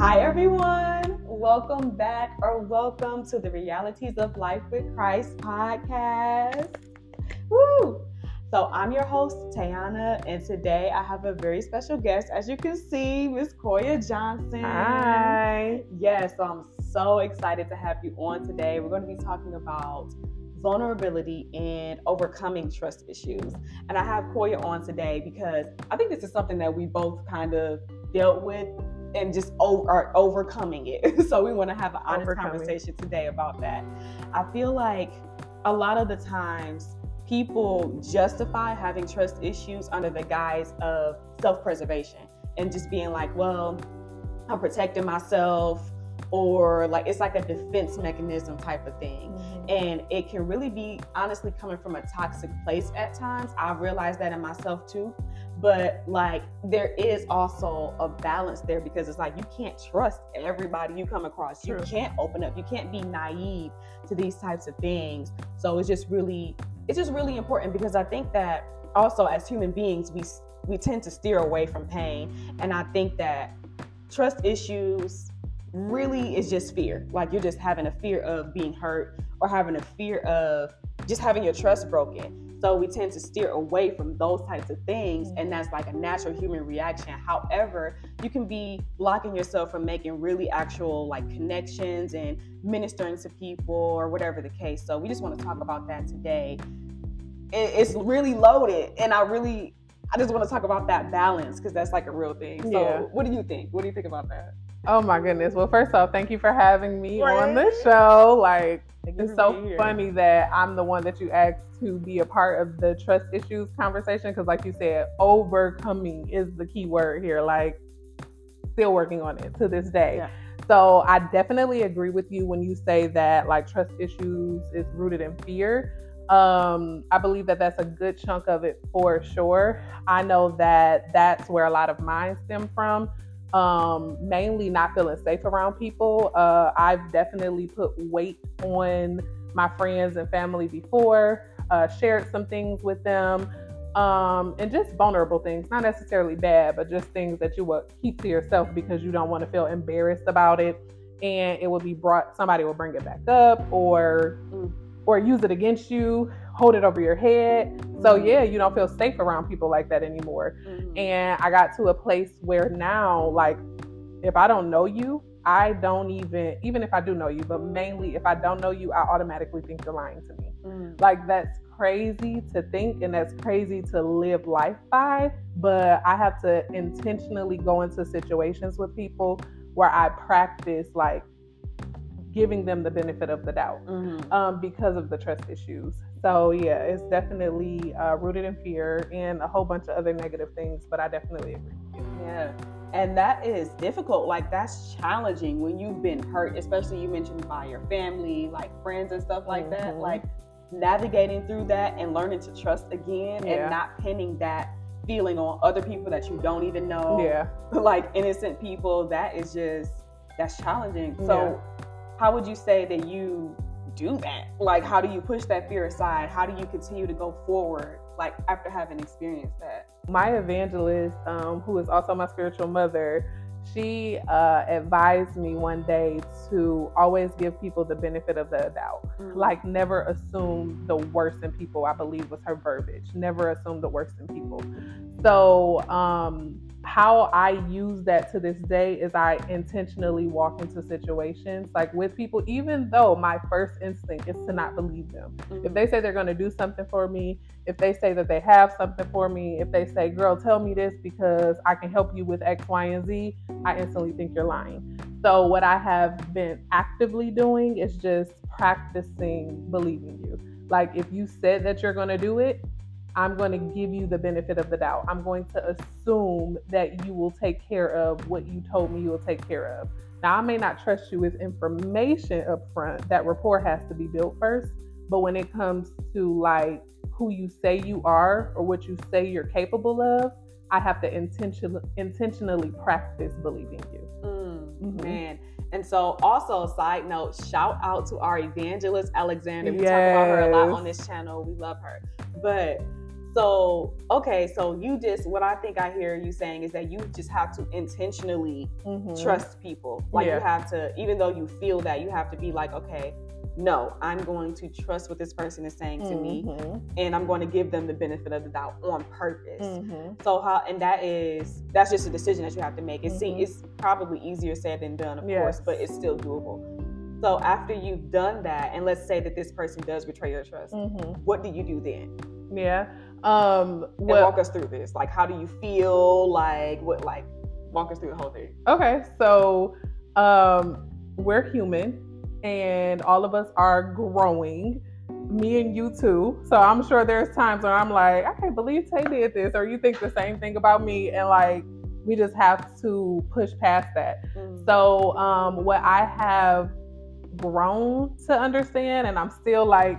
Hi, everyone. Welcome back or welcome to the Realities of Life with Christ podcast. Woo! So, I'm your host, Tayana, and today I have a very special guest. As you can see, Miss Coyia Johnson. Hi. Yes, so I'm so excited to have you on today. We're going to be talking about vulnerability and overcoming trust issues. And I have Coyia on today because I think this is something that we both kind of dealt with and just over, are overcoming it. so we want to have an honest Overcoming. conversation today about that. I feel like a lot of the times people justify having trust issues under the guise of self-preservation and just being like, well, I'm protecting myself or like it's like a defense mechanism type of thing. Mm-hmm. And it can really be honestly coming from a toxic place at times. I've realized that in myself too. But like there is also a balance there because it's like you can't trust everybody you come across. You can't open up. You can't be naive to these types of things. So it's just really it's just really important because i think that also as human beings we we tend to steer away from pain. And i think that trust issues really is just fear. Like you're just having a fear of being hurt or having a fear of just having your trust broken. So we tend to steer away from those types of things, and that's like a natural human reaction. However, you can be blocking yourself from making really actual like connections and ministering to people or whatever the case. So we just want to talk about that today. It's really loaded, and I really, I just want to talk about that balance because that's like a real thing. So, Yeah. what do you think? What do you think about that? Oh my goodness. Well, first off, thank you for having me on the show. Like, it's so funny that I'm the one that you asked to be a part of the trust issues conversation because, like you said, overcoming is the key word here. Like, still working on it to this day. Yeah. So, I definitely agree with you when you say that, like, trust issues is rooted in fear. Um, I believe that that's a good chunk of it for sure. I know that that's where a lot of mine stem from um, mainly not feeling safe around people. Uh, I've definitely put weight on my friends and family before, uh, shared some things with them, um, and just vulnerable things, not necessarily bad, but just things that you would keep to yourself because you don't want to feel embarrassed about it. And it will be brought, somebody will bring it back up or Mm. or use it against you, hold it over your head. So yeah, you don't feel safe around people like that anymore. Mhm. And I got to a place where now, like, if I don't know you, I don't even, even if I do know you, but mainly if I don't know you, I automatically think you're lying to me. Mm. Like, that's crazy to think and that's crazy to live life by. But I have to intentionally go into situations with people where I practice, like, giving them the benefit of the doubt Mhm. um, because of the trust issues. So yeah, it's definitely uh, rooted in fear and a whole bunch of other negative things. But I definitely agree. with you. Yeah. And that is difficult. Like that's challenging when you've been hurt, especially you mentioned by your family, like friends and stuff like that. Mhm. Like navigating through that and learning to trust again Yeah. and not pinning that feeling on other people that you don't even know. Yeah. Like innocent people, that is just that's challenging. So Yeah. how would you say that you do that? Like how do you push that fear aside? How do you continue to go forward like after having experienced that? My evangelist, um, who is also my spiritual mother, she uh, advised me one day to always give people the benefit of the doubt. Like, never assume the worst in people, I believe was her verbiage. Never assume the worst in people. So, um, how I use that to this day is I intentionally walk into situations like with people, even though my first instinct is to not believe them. Mhm. If they say they're going to do something for me, if they say that they have something for me, if they say, girl, tell me this because I can help you with X, Y, and Z, I instantly think you're lying. So, what I have been actively doing is just practicing believing you. Like, if you said that you're going to do it, I'm going to give you the benefit of the doubt. I'm going to assume that you will take care of what you told me you will take care of. Now, I may not trust you with information up front. That rapport has to be built first. But when it comes to like who you say you are or what you say you're capable of, I have to intention- intentionally practice believing you. Mm, Mhm. Man. And so, also, side note, shout out to our evangelist, Alexander. We talk about her a lot on this channel. We love her. But So, okay, so you just, what I think I hear you saying is that you just have to intentionally Mhm. trust people. Like Yeah. you have to, even though you feel that, you have to be like, okay, no, I'm going to trust what this person is saying to me Mhm. and I'm going to give them the benefit of the doubt on purpose. Mhm. So how and that is that's just a decision that you have to make. It's seems Mhm. it's probably easier said than done, of Yes. course, but it's still doable. So after you've done that, and let's say that this person does betray your trust, Mhm. what do you do then? Yeah. Um. And walk us through this. Like, how do you feel? Like, what? Like, walk us through the whole thing. Okay, so um, we're human and all of us are growing. Me and you too. So I'm sure there's times where I'm like, I can't believe Tay did this, or you think the same thing about me, and like we just have to push past that. So um, what I have grown to understand, and I'm still like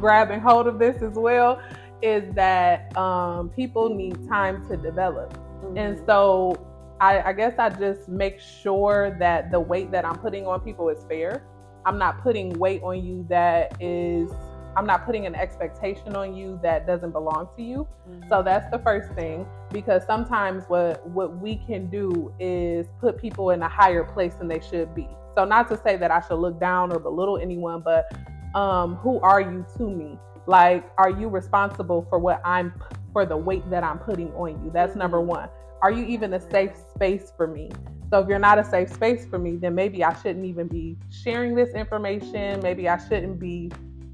grabbing hold of this as well, is that um, people need time to develop. And Mhm. so I, I guess I just make sure that the weight that I'm putting on people is fair. I'm not putting weight on you that is, I'm not putting an expectation on you that doesn't belong to you. Mhm. So that's the first thing because sometimes what what we can do is put people in a higher place than they should be. So not to say that I should look down or belittle anyone, but um, who are you to me? Like, are you responsible for what I'm for the weight that I'm putting on you? That's number Mhm. one. Are you even a safe space for me? So if you're not a safe space for me, then maybe I shouldn't even be sharing this information. Maybe I shouldn't be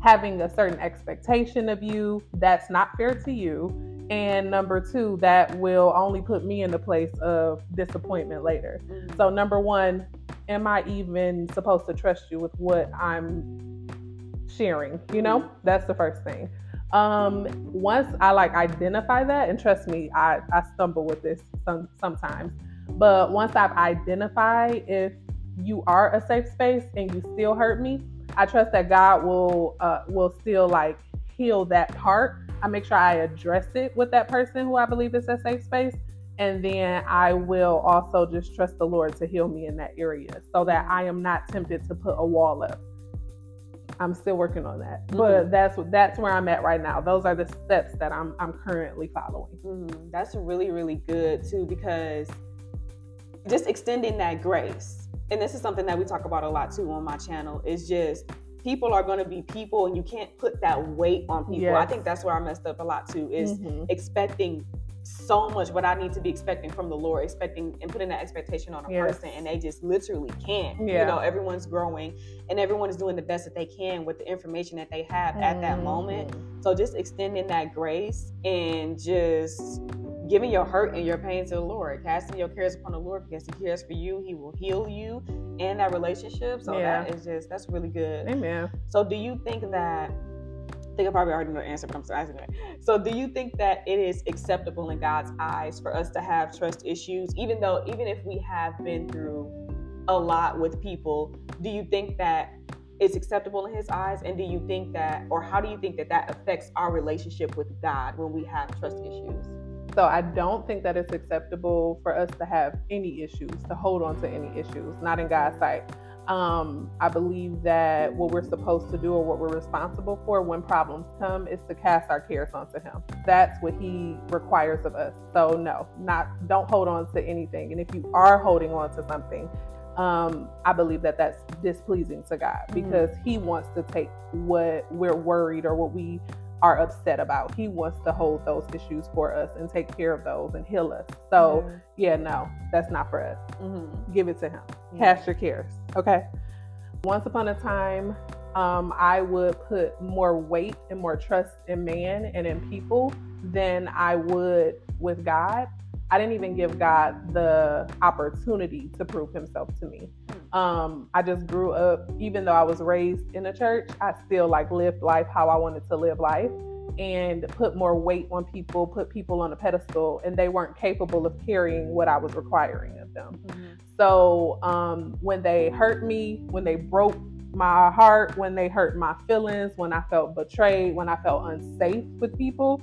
having a certain expectation of you. That's not fair to you. And number two, that will only put me in the place of disappointment later. Mhm. So, number one, am I even supposed to trust you with what I'm sharing? You know, that's the first thing. Um, once I like identify that, and trust me, I, I stumble with this some, sometimes, but once I've identified if you are a safe space and you still hurt me, I trust that God will uh, will still like heal that part. I make sure I address it with that person who I believe is a safe space. And then I will also just trust the Lord to heal me in that area so that I am not tempted to put a wall up. I'm still working on that. But that's that's where I'm at right now. Those are the steps that I'm I'm currently following. Mhm. That's really, really good too, because just extending that grace, and this is something that we talk about a lot too on my channel, is just people are going to be people, and you can't put that weight on people. I think that's where I messed up a lot too, is Mhm. expecting so much what I need to be expecting from the Lord, expecting and putting that expectation on a Yes. person, and they just literally can't. Yeah. You know, everyone's growing, and everyone is doing the best that they can with the information that they have at that moment. Mhm. So just extending that grace and just giving your hurt and your pain to the Lord, casting your cares upon the Lord because He cares for you. He will heal you in that relationship. So Yeah. that is just that's really good. Amen. So do you think that? Think I probably already know the answer, but I'm still asking it. So do you think that it is acceptable in God's eyes for us to have trust issues, even though even if we have been through a lot with people? Do you think that it's acceptable in His eyes, and do you think that, or how do you think that that affects our relationship with God when we have trust issues? So I don't think that it's acceptable for us to have any issues, to hold on to any issues, not in God's sight. Um, I believe that what we're supposed to do or what we're responsible for when problems come is to cast our cares onto Him. That's what He requires of us. So no, not don't hold on to anything. And if you are holding on to something, um, I believe that that's displeasing to God because He wants to take what we're worried or what we are upset about. He wants to hold those issues for us and take care of those and heal us. So, yeah, no, that's not for us. Mhm. Give it to Him. Yeah. Cast your cares. Okay. Once upon a time, um, I would put more weight and more trust in man and in people than I would with God. I didn't even give God the opportunity to prove himself to me. Um, I just grew up, even though I was raised in a church, I still like lived life how I wanted to live life and put more weight on people, put people on a pedestal, and they weren't capable of carrying what I was requiring of them. Mhm. So um, when they hurt me, when they broke my heart, when they hurt my feelings, when I felt betrayed, when I felt unsafe with people,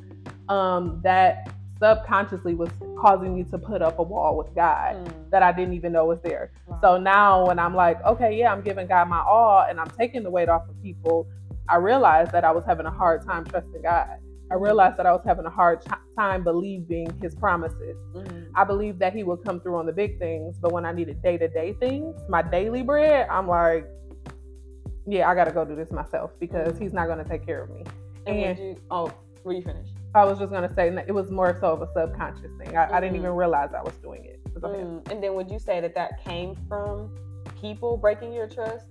um, that subconsciously was causing me to put up a wall with God Mm. that I didn't even know was there. Wow. So now when I'm like, okay, yeah, I'm giving God my all and I'm taking the weight off of people, I realized that I was having a hard time trusting God. I realized that I was having a hard time believing his promises. Mm-hmm. I believed that he would come through on the big things, but when I needed day to day things, my daily bread, I'm like, yeah, I got to go do this myself because mm-hmm. he's not going to take care of me. And, and you, oh, were you finished? I was just going to say it was more so of a subconscious thing. I, mm-hmm. I didn't even mm-hmm. realize I was doing it. Mm. And then would you say that that came from people breaking your trust?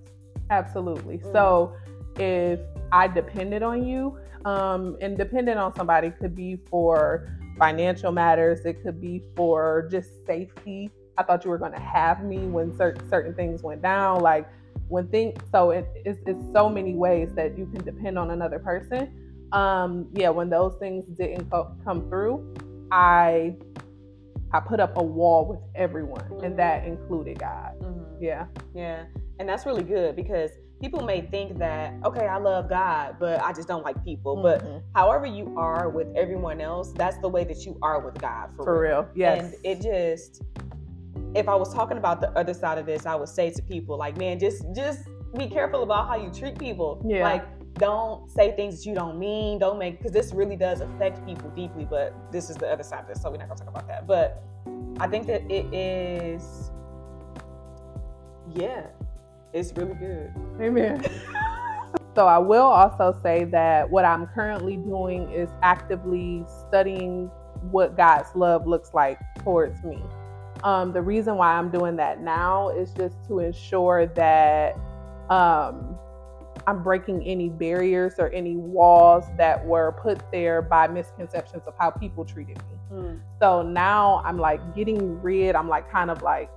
Absolutely. Mm. So if I depended on you, um, and dependent on somebody could be for financial matters, it could be for just safety. I thought you were going to have me when certain certain things went down, like when things. So it, it's, it's so many ways that you can depend on another person. Um, yeah, when those things didn't co- come through, I I put up a wall with everyone, mm-hmm. and that included God. Mm-hmm. Yeah, yeah, and that's really good because people may think that okay i love god but i just don't like people mm-hmm. but however you are with everyone else that's the way that you are with god for, for real. real yes and it just if i was talking about the other side of this i would say to people like man just just be careful about how you treat people yeah. like don't say things that you don't mean don't make because this really does affect people deeply but this is the other side of this so we're not gonna talk about that but i think that it is yeah it's really good. Amen. so I will also say that what I'm currently doing is actively studying what God's love looks like towards me. Um, the reason why I'm doing that now is just to ensure that um, I'm breaking any barriers or any walls that were put there by misconceptions of how people treated me. Mm. So now I'm like getting rid, I'm like kind of like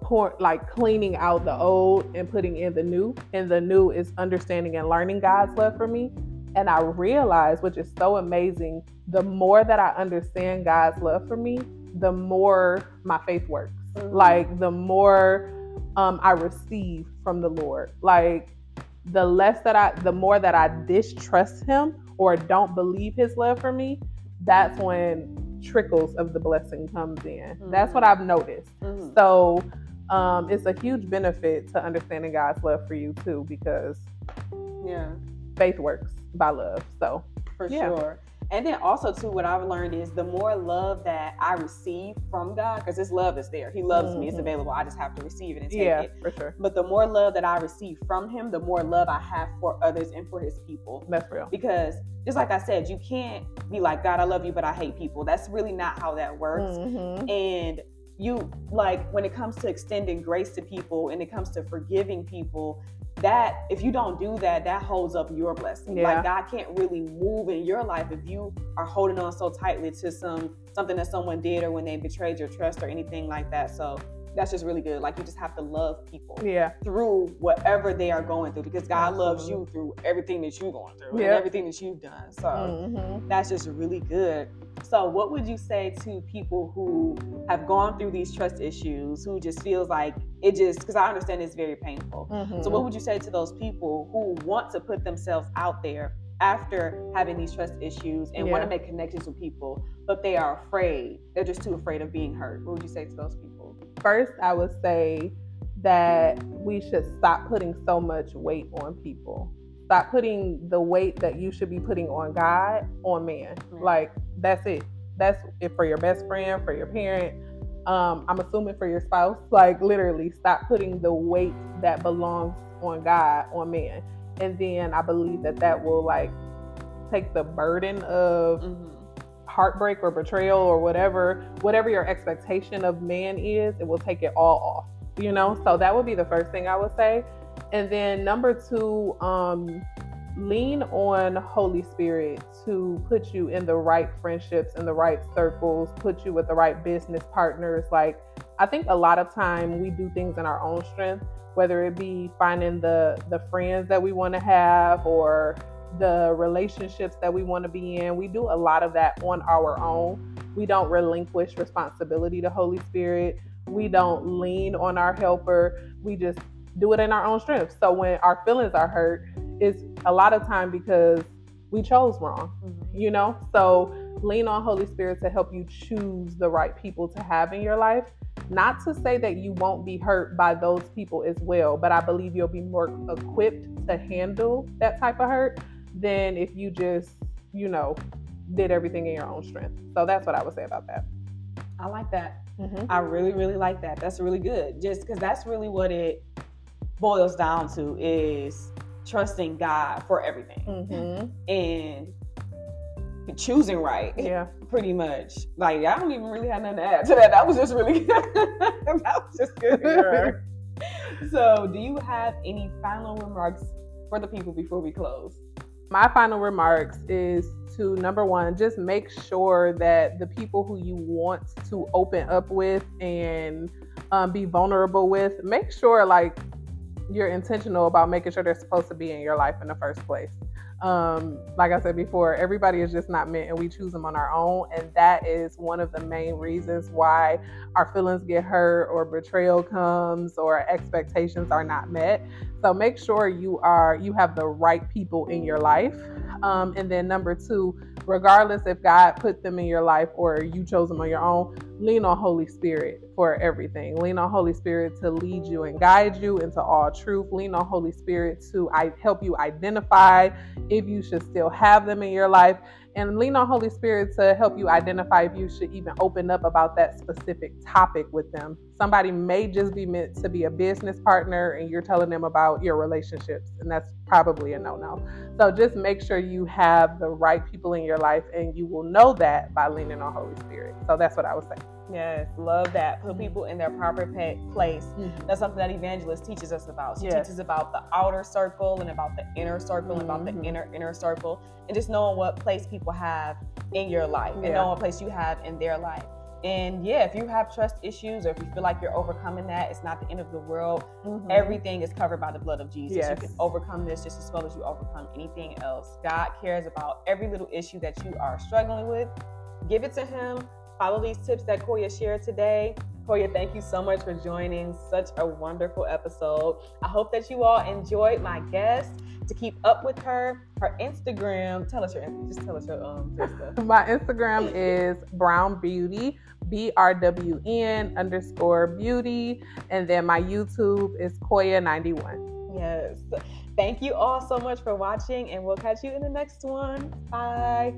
pour, like cleaning out the old and putting in the new. And the new is understanding and learning God's love for me. And I realize, which is so amazing, the more that I understand God's love for me, the more my faith works. Mm-hmm. Like the more um, I receive from the Lord. Like the less that I, the more that I distrust Him or don't believe His love for me, that's when trickles of the blessing comes in. Mm-hmm. That's what I've noticed. Mm-hmm. So um, it's a huge benefit to understanding God's love for you too, because yeah, faith works by love. So for yeah. sure. And then also too, what I've learned is the more love that I receive from God, because His love is there. He loves mm-hmm. me. It's mm-hmm. available. I just have to receive it and take yeah, it. for sure. But the more love that I receive from Him, the more love I have for others and for His people. That's real. Because just like I said, you can't be like God, I love you, but I hate people. That's really not how that works. Mm-hmm. And you like when it comes to extending grace to people and it comes to forgiving people that if you don't do that that holds up your blessing yeah. like god can't really move in your life if you are holding on so tightly to some something that someone did or when they betrayed your trust or anything like that so that's just really good. Like you just have to love people yeah. through whatever they are going through because God Absolutely. loves you through everything that you're going through and everything that you've done. So mm-hmm. that's just really good. So what would you say to people who have gone through these trust issues, who just feels like it just because I understand it's very painful. Mm-hmm. So what would you say to those people who want to put themselves out there after having these trust issues and yeah. want to make connections with people, but they are afraid. They're just too afraid of being hurt. What would you say to those people? First, I would say that we should stop putting so much weight on people. Stop putting the weight that you should be putting on God on man. Like that's it. That's it for your best friend, for your parent. Um, I'm assuming for your spouse. Like literally, stop putting the weight that belongs on God on man and then I believe that that will like take the burden of mm-hmm. Heartbreak or betrayal or whatever whatever your expectation of man is it will take it all off you know so that would be the first thing I would say and then number two um lean on Holy Spirit to put you in the right friendships in the right circles, put you with the right business partners. Like, I think a lot of time we do things in our own strength, whether it be finding the the friends that we want to have or the relationships that we want to be in. We do a lot of that on our own. We don't relinquish responsibility to Holy Spirit. We don't lean on our helper. We just do it in our own strength. So when our feelings are hurt, it's a lot of time because we chose wrong, mm-hmm. you know? So lean on Holy Spirit to help you choose the right people to have in your life not to say that you won't be hurt by those people as well, but I believe you'll be more equipped to handle that type of hurt than if you just you know, did everything in your own strength. So that's what I would say about that. I like that. Mm-hmm. I really, really like that. That's really good. Just because that's really what it boils down to is trusting God for everything mm-hmm. and choosing right. Yeah, pretty much. Like I don't even really have nothing to add to that. That was just really good. that was just good. so, do you have any final remarks for the people before we close? My final remarks is to number one, just make sure that the people who you want to open up with and um, be vulnerable with, make sure like you're intentional about making sure they're supposed to be in your life in the first place. Um, like I said before, everybody is just not meant and we choose them on our own. And that is one of the main reasons why our feelings get hurt or betrayal comes or expectations are not met. So make sure you are you have the right people in your life. Um, and then number two, regardless if God put them in your life or you chose them on your own, lean on Holy Spirit for everything. Lean on Holy Spirit to lead you and guide you into all truth. Lean on Holy Spirit to I, help you identify if you should still have them in your life and lean on Holy Spirit to help you identify if you should even open up about that specific topic with them. Somebody may just be meant to be a business partner and you're telling them about your relationships, and that's probably a no no. So just make sure you have the right people in your life, and you will know that by leaning on Holy Spirit. So that's what I would say. Yes, love that. Put people in their proper place. Mm-hmm. That's something that evangelist teaches us about. She yes. teaches about the outer circle and about the inner circle mm-hmm. and about the mm-hmm. inner inner circle, and just knowing what place people have in your life yeah. and knowing what place you have in their life. And yeah, if you have trust issues or if you feel like you're overcoming that, it's not the end of the world. Mm-hmm. Everything is covered by the blood of Jesus. Yes. You can overcome this just as well as you overcome anything else. God cares about every little issue that you are struggling with. Give it to Him follow these tips that Coyia shared today. Coyia, thank you so much for joining such a wonderful episode. I hope that you all enjoyed my guest. To keep up with her, her Instagram. Tell us your just tell us your um. my Instagram is Brown Beauty, B R W N underscore Beauty, and then my YouTube is Coyia ninety one. Yes. Thank you all so much for watching, and we'll catch you in the next one. Bye.